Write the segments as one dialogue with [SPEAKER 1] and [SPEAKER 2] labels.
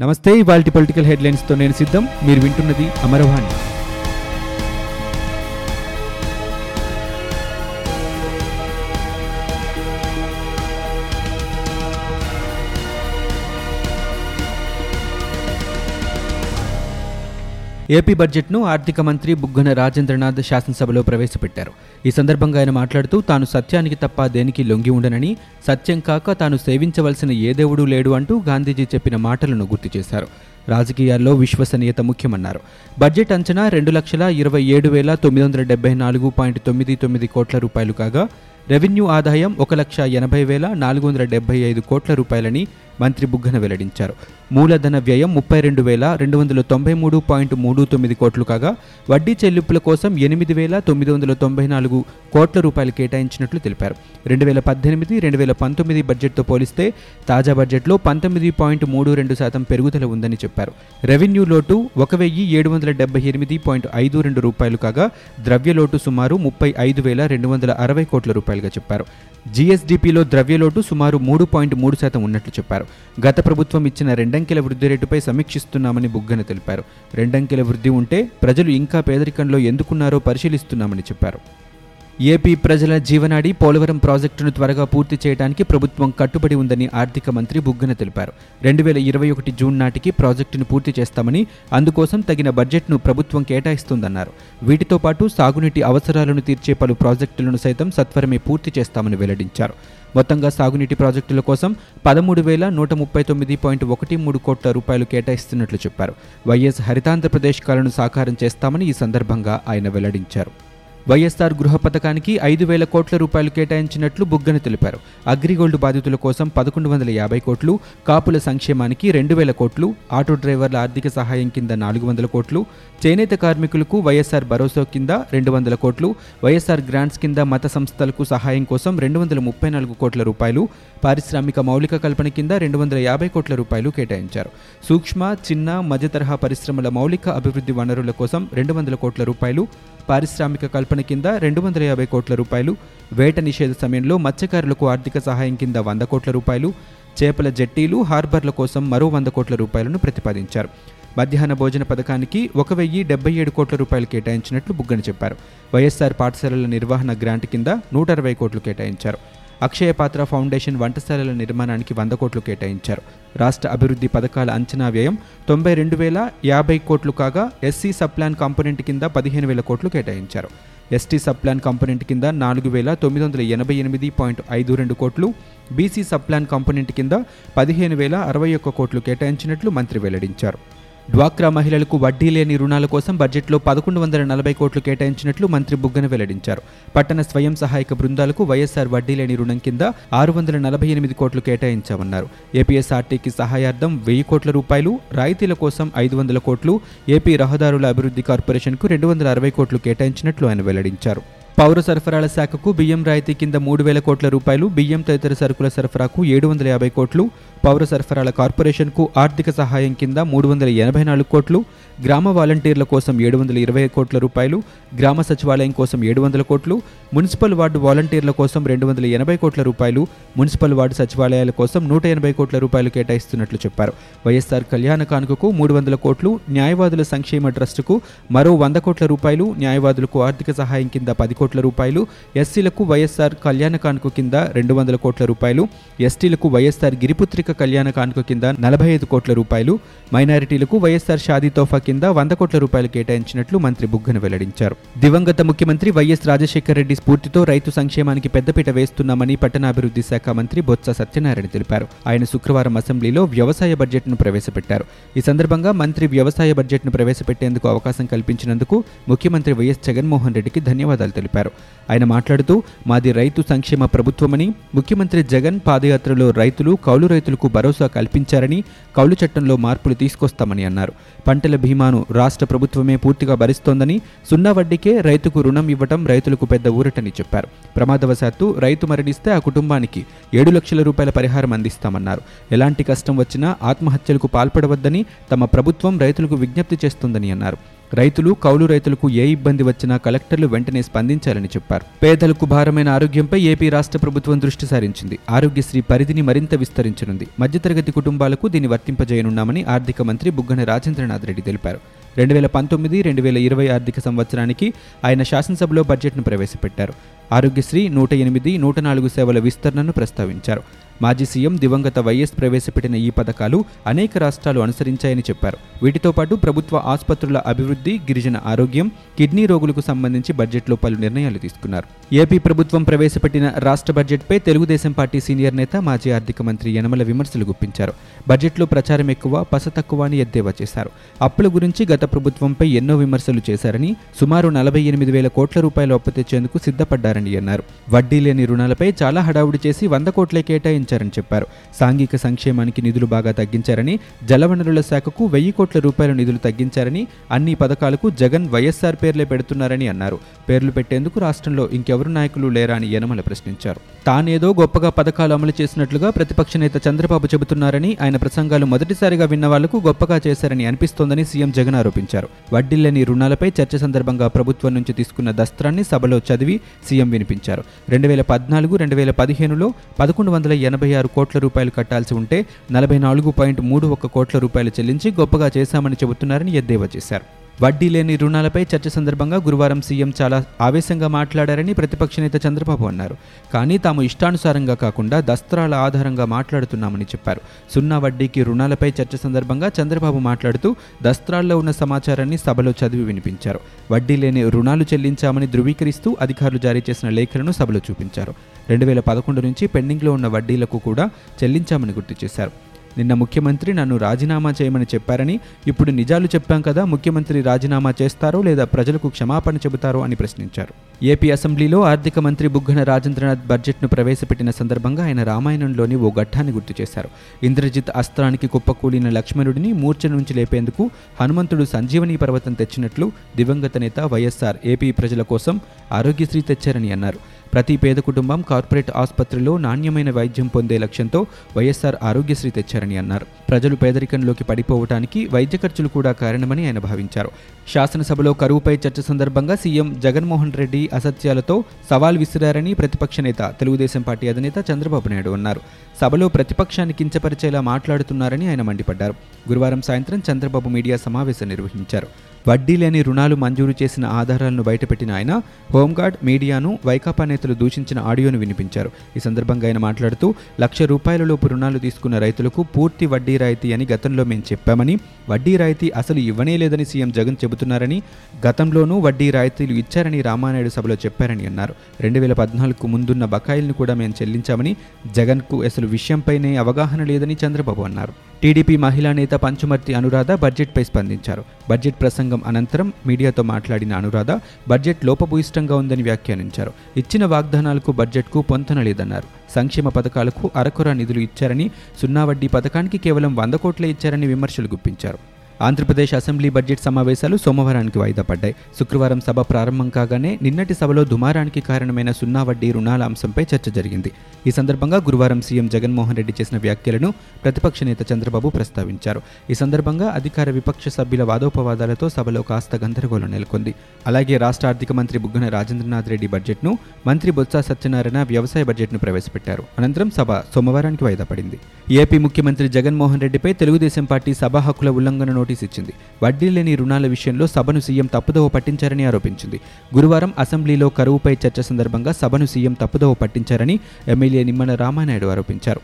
[SPEAKER 1] నమస్తే ఇవాల్టి పొలిటికల్ హెడ్లైన్స్తో నేను సిద్ధం. మీరు వింటున్నది అమరవాణి. ఏపీ బడ్జెట్ను ఆర్థిక మంత్రి బుగ్గన రాజేంద్రనాథ్ శాసనసభలో ప్రవేశపెట్టారు. ఈ సందర్భంగా ఆయన మాట్లాడుతూ తాను సత్యానికి తప్ప దేనికి లొంగి ఉండనని సత్యం కాక తాను సేవించవలసిన ఏ దేవుడు లేడు అంటూ గాంధీజీ చెప్పిన మాటలను గుర్తు చేశారు. రాజకీయాల్లో విశ్వసనీయత ముఖ్యమన్నారు. బడ్జెట్ అంచనా రెండు లక్షల ఇరవై ఏడు వేల తొమ్మిది వందల డెబ్బై నాలుగు పాయింట్ తొమ్మిది తొమ్మిది కోట్ల రూపాయలు కాగా రెవెన్యూ ఆదాయం ఒక లక్ష ఎనభై వేల నాలుగు వందల డెబ్బై ఐదు కోట్ల రూపాయలని మంత్రి బుగ్గన వెల్లడించారు. మూలధన వ్యయం ముప్పై రెండు వేల రెండు వందల తొంభై మూడు పాయింట్ మూడు తొమ్మిది కోట్లు కాగా వడ్డీ చెల్లింపుల కోసం ఎనిమిది వేల తొమ్మిది వందల తొంభై నాలుగు కోట్ల రూపాయలు కేటాయించినట్లు తెలిపారు. రెండు వేల పద్దెనిమిది రెండు వేల పంతొమ్మిది బడ్జెట్తో పోలిస్తే తాజా బడ్జెట్లో పంతొమ్మిది పాయింట్ మూడు రెండు శాతం పెరుగుదల ఉందని చెప్పారు. రెవెన్యూ లోటు ఒక వెయ్యి ఏడు వందల డెబ్బై ఎనిమిది పాయింట్ ఐదు రెండు రూపాయలు కాగా ద్రవ్యలోటు సుమారు ముప్పై ఐదు వేల రెండు వందల అరవై కోట్ల రూపాయలుగా చెప్పారు. జీఎస్డీపీలో ద్రవ్యలోటు సుమారు మూడు పాయింట్ మూడు శాతం ఉన్నట్లు చెప్పారు. గత ప్రభుత్వం ఇచ్చిన రెండంకెల వృద్ధి రేటుపై సమీక్షిస్తున్నామని బుగ్గన తెలిపారు. రెండంకెల వృద్ధి ఉంటే ప్రజలు ఇంకా పేదరికంలో ఎందుకున్నారో పరిశీలిస్తున్నామని చెప్పారు. ఏపీ ప్రజల జీవనాడి పోలవరం ప్రాజెక్టును త్వరగా పూర్తి చేయడానికి ప్రభుత్వం కట్టుబడి ఉందని ఆర్థిక మంత్రి బుగ్గన తెలిపారు. రెండు వేల ఇరవై ఒకటి జూన్ నాటికి ప్రాజెక్టును పూర్తి చేస్తామని అందుకోసం తగిన బడ్జెట్ను ప్రభుత్వం కేటాయిస్తుందన్నారు. వీటితో పాటు సాగునీటి అవసరాలను తీర్చే పలు ప్రాజెక్టులను సైతం సత్వరమే పూర్తి చేస్తామని వెల్లడించారు. మొత్తంగా సాగునీటి ప్రాజెక్టుల కోసం పదమూడు వేల నూట ముప్పై తొమ్మిది పాయింట్ ఒకటి మూడు కోట్ల రూపాయలు కేటాయిస్తున్నట్లు చెప్పారు. వైఎస్ హరితాంధ్రప్రదేశ్ కలను సాకారం చేస్తామని ఈ సందర్భంగా ఆయన వెల్లడించారు. వైఎస్ఆర్ గృహ పథకానికి ఐదు వేల కోట్ల రూపాయలు కేటాయించినట్లు బుగ్గన తెలిపారు. అగ్రిగోల్డ్ బాధితుల కోసం పదకొండు వందల యాభై కోట్లు కాపుల సంక్షేమానికి రెండు వేల కోట్లు ఆటో డ్రైవర్ల ఆర్థిక సహాయం కింద నాలుగు వందల కోట్లు చేనేత కార్మికులకు వైఎస్ఆర్ భరోసా కింద రెండు వందల కోట్లు వైఎస్ఆర్ గ్రాంట్స్ కింద మత సంస్థలకు సహాయం కోసం రెండు వందల ముప్పై నాలుగు కోట్ల రూపాయలు పారిశ్రామిక మౌలిక కల్పన కింద రెండు వందల యాభై కోట్ల రూపాయలు కేటాయించారు. సూక్ష్మ చిన్న మధ్య తరహా పరిశ్రమల మౌలిక అభివృద్ధి వనరుల కోసం రెండు వందల కోట్ల రూపాయలు పారిశ్రామిక కల్పన కింద రెండు వందల యాభై కోట్ల రూపాయలు వేట నిషేధ సమయంలో మత్స్యకారులకు ఆర్థిక సహాయం కింద వంద కోట్ల రూపాయలు చేపల జట్టీలు హార్బర్ల కోసం మరో వంద కోట్ల రూపాయలను ప్రతిపాదించారు. మధ్యాహ్న భోజన పథకానికి ఒక వెయ్యి డెబ్బై ఏడు కోట్ల రూపాయలు కేటాయించినట్లు బుగ్గన చెప్పారు. వైఎస్ఆర్ పాఠశాలల నిర్వహణ గ్రాంట్ కింద నూట అరవై కోట్లు కేటాయించారు. అక్షయపాత్ర ఫౌండేషన్ వంటశాలల నిర్మాణానికి వంద కోట్లు కేటాయించారు. రాష్ట్ర అభివృద్ధి పథకాల అంచనా వ్యయం తొంభై రెండు వేల యాభై కోట్లు కాగా ఎస్సీ సబ్ప్లాన్ కాంపోనెంట్ కింద పదిహేను వేల కోట్లు కేటాయించారు. ఎస్టీ సబ్ప్లాన్ కాంపోనెంట్ కింద నాలుగు వేల తొమ్మిది వందల ఎనభై ఎనిమిది పాయింట్ ఐదు రెండు కోట్లు బీసీ సబ్ప్లాన్ కాంపోనెంట్ కింద పదిహేను వేల అరవై ఒక్క కోట్లు కేటాయించినట్లు మంత్రి వెల్లడించారు. డ్వాక్రా మహిళలకు వడ్డీ లేని రుణాల కోసం బడ్జెట్లో పదకొండు వందల నలభై కోట్లు కేటాయించినట్లు మంత్రి బుగ్గన వెల్లడించారు. పట్టణ స్వయం సహాయక బృందాలకు వైఎస్ఆర్ వడ్డీ లేని రుణం కింద ఆరు వందల నలభై ఎనిమిది కోట్లు కేటాయించామన్నారు. ఏపీఎస్ఆర్టీకి సహాయార్థం వెయ్యి కోట్ల రూపాయలు రాయితీల కోసం ఐదు వందల కోట్లు ఏపీ రహదారుల అభివృద్ధి కార్పొరేషన్కు రెండు వందల అరవై కోట్లు కేటాయించినట్లు ఆయన వెల్లడించారు. పౌర సరఫరాల శాఖకు బియ్యం రాయితీ కింద మూడు వేల కోట్ల రూపాయలు బియ్యం తదితర సరుకుల సరఫరాకు ఏడు వందల యాభై కోట్లు పౌర సరఫరాల కార్పొరేషన్కు ఆర్థిక సహాయం కింద మూడు వందల ఎనభై నాలుగు కోట్లు గ్రామ వాలంటీర్ల కోసం ఏడు వందల ఇరవై కోట్ల రూపాయలు గ్రామ సచివాలయం కోసం ఏడు వందల కోట్లు మున్సిపల్ వార్డు వాలంటీర్ల కోసం రెండు వందల ఎనభై కోట్ల రూపాయలు మున్సిపల్ వార్డు సచివాలయాల కోసం నూట ఎనభై కోట్ల రూపాయలు కేటాయిస్తున్నట్లు చెప్పారు. వైఎస్ఆర్ కళ్యాణ కానుకకు మూడు వందల కోట్లు న్యాయవాదుల సంక్షేమ ట్రస్టుకు మరో వంద కోట్ల రూపాయలు న్యాయవాదులకు ఆర్థిక సహాయం కింద పది కోట్ల రూపాయలు ఎస్సీలకు వైఎస్ఆర్ కళ్యాణ కానుక కింద రెండు వందల కోట్ల రూపాయలు ఎస్టీలకు వైఎస్ఆర్ గిరిపుత్రిక కళ్యాణ కానుక కింద నలభై ఐదు కోట్ల రూపాయలు మైనారిటీలకు వైఎస్ఆర్ షాదీ తోఫా కింద వంద కోట్ల రూపాయలు కేటాయించినట్లు మంత్రి బుగ్గన వెల్లడించారు. దివంగత ముఖ్యమంత్రి వైఎస్ రాజశేఖర రెడ్డి స్ఫూర్తితో రైతు సంక్షేమానికి పెద్దపీట వేస్తున్నామని పట్టణాభివృద్ధి శాఖ మంత్రి బొత్స సత్యనారాయణ తెలిపారు. ఆయన శుక్రవారం అసెంబ్లీలో వ్యవసాయ బడ్జెట్ను ప్రవేశపెట్టారు. ఈ సందర్భంగా మంత్రి వ్యవసాయ బడ్జెట్ను ప్రవేశపెట్టేందుకు అవకాశం కల్పించినందుకు ముఖ్యమంత్రి వైఎస్ జగన్మోహన్ రెడ్డికి ధన్యవాదాలు తెలిపారు. ఆయన మాట్లాడుతూ మాది రైతు సంక్షేమ ప్రభుత్వమని ముఖ్యమంత్రి జగన్ పాదయాత్రలో రైతులు కౌలు రైతులు రైతులకు భరోసా కల్పించారని కౌలు చట్టంలో మార్పులు తీసుకొస్తామని అన్నారు. పంటల బీమాను రాష్ట్ర ప్రభుత్వమే పూర్తిగా భరిస్తోందని సున్నా వడ్డీకే రైతుకు రుణం ఇవ్వటం రైతులకు పెద్ద ఊరటని చెప్పారు. ప్రమాదవశాత్తు రైతు మరణిస్తే ఆ కుటుంబానికి ఏడు లక్షల రూపాయల పరిహారం అందిస్తామన్నారు. ఎలాంటి కష్టం వచ్చినా ఆత్మహత్యలకు పాల్పడవద్దని తమ ప్రభుత్వం రైతులకు విజ్ఞప్తి చేస్తుందని అన్నారు. రైతులు కౌలు రైతులకు ఏ ఇబ్బంది వచ్చినా కలెక్టర్లు వెంటనే స్పందించాలని చెప్పారు. పేదలకు భారమైన ఆరోగ్యంపై ఏపీ రాష్ట్ర ప్రభుత్వం దృష్టి సారించింది. ఆరోగ్యశ్రీ పరిధిని మరింత విస్తరించనుంది. మధ్యతరగతి కుటుంబాలకు దీన్ని వర్తింపజేయనున్నామని ఆర్థిక మంత్రి బుగ్గన రాజేంద్రనాథ్ రెడ్డి తెలిపారు. రెండు వేల పంతొమ్మిది రెండు వేల ఇరవై ఆర్థిక సంవత్సరానికి ఆయన శాసనసభలో బడ్జెట్ను ప్రవేశపెట్టారు. ఆరోగ్యశ్రీ నూట ఎనిమిది నూట నాలుగు సేవల విస్తరణను ప్రస్తావించారు. మాజీ సీఎం దివంగత వైఎస్ ప్రవేశపెట్టిన ఈ పథకాలు అనేక రాష్ట్రాలు అనుసరించాయని చెప్పారు. వీటితో పాటు ప్రభుత్వ ఆసుపత్రుల అభివృద్ధి గిరిజన ఆరోగ్యం కిడ్నీ రోగులకు సంబంధించి బడ్జెట్లో పలు నిర్ణయాలు తీసుకున్నారు. ఏపీ ప్రభుత్వం ప్రవేశపెట్టిన రాష్ట్ర బడ్జెట్పై తెలుగుదేశం పార్టీ సీనియర్ నేత మాజీ ఆర్థిక మంత్రి యనమల విమర్శలు గుప్పించారు. బడ్జెట్లో ప్రచారం ఎక్కువ పస తక్కువ అని ఎద్దేవా చేశారు. అప్పుల గురించి గత ప్రభుత్వంపై ఎన్నో విమర్శలు చేశారని సుమారు నలభై ఎనిమిది వేల కోట్ల రూపాయలు అప్పు తెచ్చేందుకు సిద్ధపడ్డారని అన్నారు. వడ్డీ లేని రుణాలపై చాలా హడావుడి చేసి వంద కోట్లే తగ్గించారని చెప్పారు. సాంఘిక సంక్షేమానికి నిధులు బాగా తగ్గించారని జలవనరుల శాఖకు వెయ్యి కోట్ల రూపాయల నిధులు తగ్గించారని అన్ని పథకాలకు జగన్ వైఎస్ఆర్ పేర్లే పెడుతున్నారని అన్నారు. పేర్లు పెట్టేందుకు రాష్ట్రంలో ఇంకెవరు నాయకులు లేరా అని యనమల ప్రశ్నించారు. తానేదో గొప్పగా పథకాలు అమలు చేసినట్లుగా ప్రతిపక్ష నేత చంద్రబాబు చెబుతున్నారని ఆయన ప్రసంగాలు మొదటిసారిగా విన్న వాళ్ళకు గొప్పగా చేశారని అనిపిస్తోందని సీఎం జగన్ ఆరోపించారు. వడ్డీలేని రుణాలపై చర్చ సందర్భంగా ప్రభుత్వం నుంచి తీసుకున్న దస్త్రాన్ని సభలో చదివి సీఎం వినిపించారు. రెండు వేల పద్నాలుగు రెండు వేల పదిహేనులో పదకొండు వందల ఎనభై ఆరు కోట్ల రూపాయలు కట్టాల్సి ఉంటే నలభై నాలుగు పాయింట్ మూడు ఒక్క కోట్ల రూపాయలు చెల్లించి గొప్పగా చేశామని చెబుతున్నారని ఎద్దేవా చేశారు. వడ్డీ లేని రుణాలపై చర్చ సందర్భంగా గురువారం సీఎం చాలా ఆవేశంగా మాట్లాడారని ప్రతిపక్ష నేత చంద్రబాబు అన్నారు. కానీ తాము ఇష్టానుసారంగా కాకుండా దస్త్రాల ఆధారంగా మాట్లాడుతున్నామని చెప్పారు. సున్నా వడ్డీకి రుణాలపై చర్చ సందర్భంగా చంద్రబాబు మాట్లాడుతూ దస్త్రాల్లో ఉన్న సమాచారాన్ని సభలో చదివి వినిపించారు. వడ్డీ లేని రుణాలు చెల్లించామని ధృవీకరిస్తూ అధికారులు జారీ చేసిన లేఖలను సభలో చూపించారు. రెండు వేల పదకొండు నుంచి పెండింగ్లో ఉన్న వడ్డీలకు కూడా చెల్లించామని గుర్తు చేశారు. నిన్న ముఖ్యమంత్రి నన్ను రాజీనామా చేయమని చెప్పారని ఇప్పుడు నిజాలు చెప్పాం కదా ముఖ్యమంత్రి రాజీనామా చేస్తారో లేదా ప్రజలకు క్షమాపణ చెబుతారో అని ప్రశ్నించారు. ఏపీ అసెంబ్లీలో ఆర్థిక మంత్రి బుగ్గన రాజేంద్రనాథ్ బడ్జెట్ను ప్రవేశపెట్టిన సందర్భంగా ఆయన రామాయణంలోని ఓ ఘట్టాన్ని గుర్తు చేశారు. ఇంద్రజిత్ అస్త్రానికి కుప్పకూలిన లక్ష్మణుడిని మూర్ఛ నుంచి లేపేందుకు హనుమంతుడు సంజీవని పర్వతం తెచ్చినట్లు దివంగత నేత వైఎస్ఆర్ ఏపీ ప్రజల కోసం ఆరోగ్యశ్రీ తెచ్చారని అన్నారు. ప్రతి పేద కుటుంబం కార్పొరేట్ ఆసుపత్రిలో నాణ్యమైన వైద్యం పొందే లక్ష్యంతో వైఎస్ఆర్ ఆరోగ్యశ్రీ తెచ్చారని అన్నారు. ప్రజలు పేదరికంలోకి పడిపోవటానికి వైద్య ఖర్చులు కూడా కారణమని ఆయన భావించారు. శాసనసభలో కరువుపై చర్చ సందర్భంగా సీఎం జగన్మోహన్ రెడ్డి అసత్యాలతో సవాల్ విసిరారని ప్రతిపక్ష నేత తెలుగుదేశం పార్టీ అధినేత చంద్రబాబు నాయుడు అన్నారు. సభలో ప్రతిపక్షాన్ని కించపరిచేలా మాట్లాడుతున్నారని ఆయన మండిపడ్డారు. గురువారం సాయంత్రం చంద్రబాబు మీడియా సమావేశం నిర్వహించారు. వడ్డీ లేని రుణాలు మంజూరు చేసిన ఆధారాలను బయటపెట్టిన ఆయన హోంగార్డ్ మీడియాను వైకాపా నేతలు దూషించిన ఆడియోను వినిపించారు. ఈ సందర్భంగా ఆయన మాట్లాడుతూ లక్ష రూపాయలలోపు రుణాలు తీసుకున్న రైతులకు పూర్తి వడ్డీ రాయితీ అని గతంలో మేము చెప్పామని వడ్డీ రాయితీ అసలు ఇవ్వనే లేదని సీఎం జగన్ చెబుతున్నారని గతంలోనూ వడ్డీ రాయితీలు ఇచ్చారని రామానాయుడు సభలో చెప్పారని అన్నారు. రెండు వేల పద్నాలుగుకు ముందున్న బకాయిల్ని కూడా మేము చెల్లించామని జగన్కు అసలు విషయంపైనే అవగాహన లేదని చంద్రబాబు అన్నారు. టీడీపీ మహిళా నేత పంచుమర్తి అనురాధ బడ్జెట్పై స్పందించారు. బడ్జెట్ ప్రసంగం అనంతరం మీడియాతో మాట్లాడిన అనురాధ బడ్జెట్ లోపభూయిష్టంగా ఉందని వ్యాఖ్యానించారు. ఇచ్చిన వాగ్దానాలకు బడ్జెట్కు పొంతన లేదన్నారు. సంక్షేమ పథకాలకు అరకొర నిధులు ఇచ్చారని సున్నా వడ్డీ పథకానికి కేవలం వంద కోట్లే ఇచ్చారని విమర్శలు గుప్పించారు. ఆంధ్రప్రదేశ్ అసెంబ్లీ బడ్జెట్ సమావేశాలు సోమవారానికి వాయిదా పడ్డాయి. శుక్రవారం సభ ప్రారంభం కాగానే నిన్నటి సభలో దుమారానికి కారణమైన సున్నా వడ్డీ రుణాల అంశంపై చర్చ జరిగింది. ఈ సందర్భంగా గురువారం సీఎం జగన్మోహన్ రెడ్డి చేసిన వ్యాఖ్యలను ప్రతిపక్ష నేత చంద్రబాబు ప్రస్తావించారు. ఈ సందర్భంగా అధికార విపక్ష సభ్యుల వాదోపవాదాలతో సభలో కాస్త గందరగోళం నెలకొంది. అలాగే రాష్ట్ర ఆర్థిక మంత్రి బుగ్గన రాజేంద్రనాథ్ రెడ్డి బడ్జెట్ను మంత్రి బొత్స సత్యనారాయణ వ్యవసాయ బడ్జెట్ను ప్రవేశపెట్టారు. అనంతరం సభ సోమవారానికి వాయిదా పడింది. ఏపీ ముఖ్యమంత్రి జగన్మోహన్ రెడ్డిపై తెలుగుదేశం పార్టీ సభా హక్కుల ఉల్లంఘన నోటీస్ ఇచ్చింది. వడ్డీ లేని రుణాల విషయంలో సభను సీఎం తప్పుదోవ పట్టించారని ఆరోపించింది. గురువారం అసెంబ్లీలో కరువుపై చర్చ సందర్భంగా సభను సీఎం తప్పుదోవ పట్టించారని ఎమ్మెల్యే నిమ్మల రామానాయుడు ఆరోపించారు.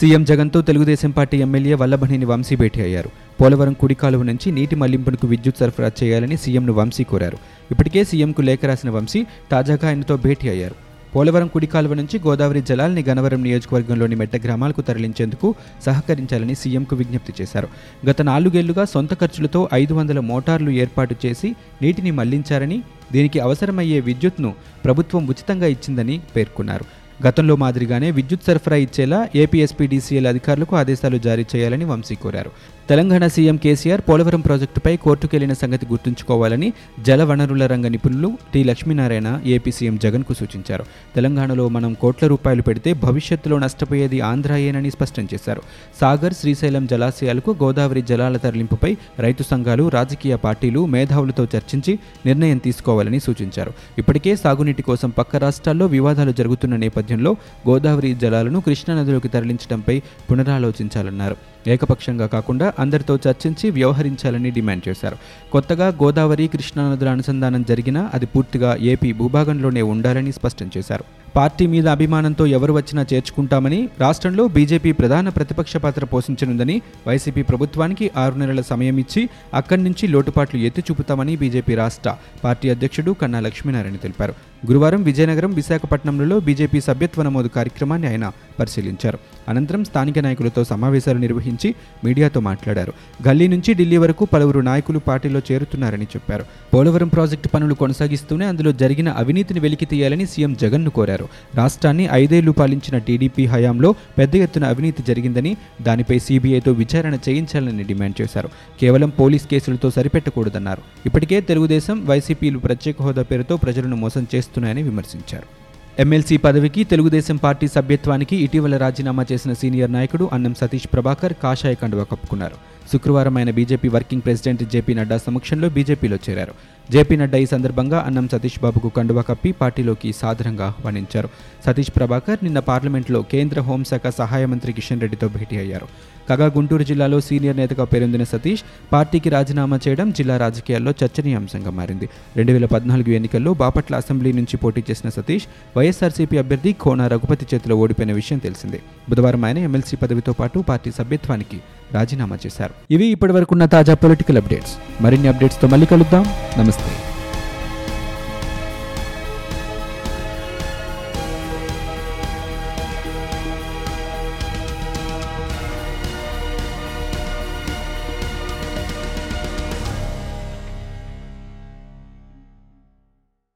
[SPEAKER 1] సీఎం జగన్తో తెలుగుదేశం పార్టీ ఎమ్మెల్యే వల్లభనేని వంశీ భేటీ అయ్యారు. పోలవరం కుడి కాలువ నుంచి నీటి మళ్ళింపునకు విద్యుత్ సరఫరా చేయాలని సీఎంను వంశీ కోరారు. ఇప్పటికే సీఎంకు లేఖ రాసిన వంశీ తాజాగా ఆయనతో భేటీ అయ్యారు. పోలవరం కుడి కాలువ నుంచి గోదావరి జలాల్ని గనవరం నియోజకవర్గంలోని మెట్ట గ్రామాలకు తరలించేందుకు సహకరించాలని సీఎంకు విజ్ఞప్తి చేశారు. గత నాలుగేళ్ళుగా సొంత ఖర్చులతో ఐదు వందల మోటార్లు ఏర్పాటు చేసి నీటిని మళ్ళించారని దీనికి అవసరమయ్యే విద్యుత్ను ప్రభుత్వం ఉచితంగా ఇచ్చిందని పేర్కొన్నారు. గతంలో మాదిరిగానే విద్యుత్ సరఫరా ఇచ్చేలా ఏపీఎస్పీడీసీఎల్ అధికారులకు ఆదేశాలు జారీ చేయాలని వంశీ కోరారు. తెలంగాణ సీఎం కేసీఆర్ పోలవరం ప్రాజెక్టుపై కోర్టుకెళ్ళిన సంగతి గుర్తుంచుకోవాలని జలవనరుల రంగ నిపుణులు టి లక్ష్మీనారాయణ ఏపీ సీఎం జగన్కు సూచించారు. తెలంగాణలో మనం కోట్ల రూపాయలు పెడితే భవిష్యత్తులో నష్టపోయేది ఆంధ్రాయేనని స్పష్టం చేశారు. సాగర్ శ్రీశైలం జలాశయాలకు గోదావరి జలాల తరలింపుపై రైతు సంఘాలు రాజకీయ పార్టీలు మేధావులతో చర్చించి నిర్ణయం తీసుకోవాలని సూచించారు. ఇప్పటికే సాగునీటి కోసం పక్క రాష్ట్రాల్లో వివాదాలు జరుగుతున్న నేపథ్యంలో గోదావరి జలాలను కృష్ణానదిలోకి తరలించడంపై పునరాలోచించాలన్నారు. ఏకపక్షంగా కాకుండా అందరితో చర్చించి వ్యవహరించాలని డిమాండ్ చేశారు. కొత్తగా గోదావరి కృష్ణానదుల అనుసంధానం జరిగినా అది పూర్తిగా ఏపీ భూభాగంలోనే ఉండాలని స్పష్టం చేశారు. పార్టీ మీద అభిమానంతో ఎవరు వచ్చినా చేర్చుకుంటామని రాష్ట్రంలో బీజేపీ ప్రధాన ప్రతిపక్ష పాత్ర పోషించనుందని వైసీపీ ప్రభుత్వానికి ఆరు నెలల సమయం ఇచ్చి అక్కడి నుంచి లోటుపాట్లు ఎత్తి చూపుతామని బీజేపీ రాష్ట్ర పార్టీ అధ్యక్షుడు కన్నా లక్ష్మీనారాయణ తెలిపారు. గురువారం విజయనగరం విశాఖపట్నంలో బీజేపీ సభ్యత్వ నమోదు కార్యక్రమాన్ని ఆయన పరిశీలించారు. అనంతరం స్థానిక నాయకులతో సమావేశాలు నిర్వహించి మీడియాతో మాట్లాడారు. గల్లీ నుంచి ఢిల్లీ వరకు పలువురు నాయకులు పార్టీలో చేరుతున్నారని చెప్పారు. పోలవరం ప్రాజెక్టు పనులు కొనసాగిస్తూనే అందులో జరిగిన అవినీతిని వెలికి తీయాలని సీఎం జగన్ను కోరారు. రాష్ట్రాన్ని ఐదేళ్ళు పాలించిన టీడీపీ హయాంలో పెద్ద ఎత్తున అవినీతి జరిగిందని దానిపై సీబీఐతో విచారణ చేయించాలని డిమాండ్ చేశారు. కేవలం పోలీస్ కేసులతో సరిపెట్టకూడదన్నారు. ఇప్పటికే తెలుగుదేశం వైసీపీలు ప్రత్యేక హోదా పేరుతో ప్రజలను మోసం చేస్తున్నాయని విమర్శించారు. ఎమ్మెల్సీ పదవికి తెలుగుదేశం పార్టీ సభ్యత్వానికి ఇటీవల రాజీనామా చేసిన సీనియర్ నాయకుడు అన్నం సతీష్ ప్రభాకర్ కాషాయ కండువా కప్పుకున్నారు. శుక్రవారం ఆయన BJP working president J P Nadda సమక్షంలో బీజేపీలో చేరారు. జేపీ నడ్డా ఈ సందర్భంగా అన్నం సతీష్ బాబుకు కండువా కప్పి పార్టీలోకి సాదరంగా ఆహ్వానించారు. సతీష్ ప్రభాకర్ నిన్న పార్లమెంట్లో కేంద్ర హోంశాఖ సహాయ మంత్రి కిషన్ రెడ్డితో భేటీ అయ్యారు. కాగా గుంటూరు జిల్లాలో సీనియర్ నేతగా పేరొందిన సతీష్ పార్టీకి రాజీనామా చేయడం జిల్లా రాజకీయాల్లో చర్చనీయాంశంగా మారింది. రెండు వేల పద్నాలుగు ఎన్నికల్లో బాపట్ల అసెంబ్లీ నుంచి పోటీ చేసిన సతీష్ వైఎస్ఆర్సీపీ అభ్యర్థి కోన రఘుపతి చేతిలో ఓడిపోయిన విషయం తెలిసిందే. బుధవారం ఆయన ఎమ్మెల్సీ పదవితో పాటు పార్టీ సభ్యత్వానికి రాజీనామా చేశారు. ఇవి ఇప్పటివరకున్న తాజా పొలిటికల్ అప్డేట్స్ మరిన్ని అప్డేట్స్తో మళ్ళీ కలుద్దాం. నమస్తే.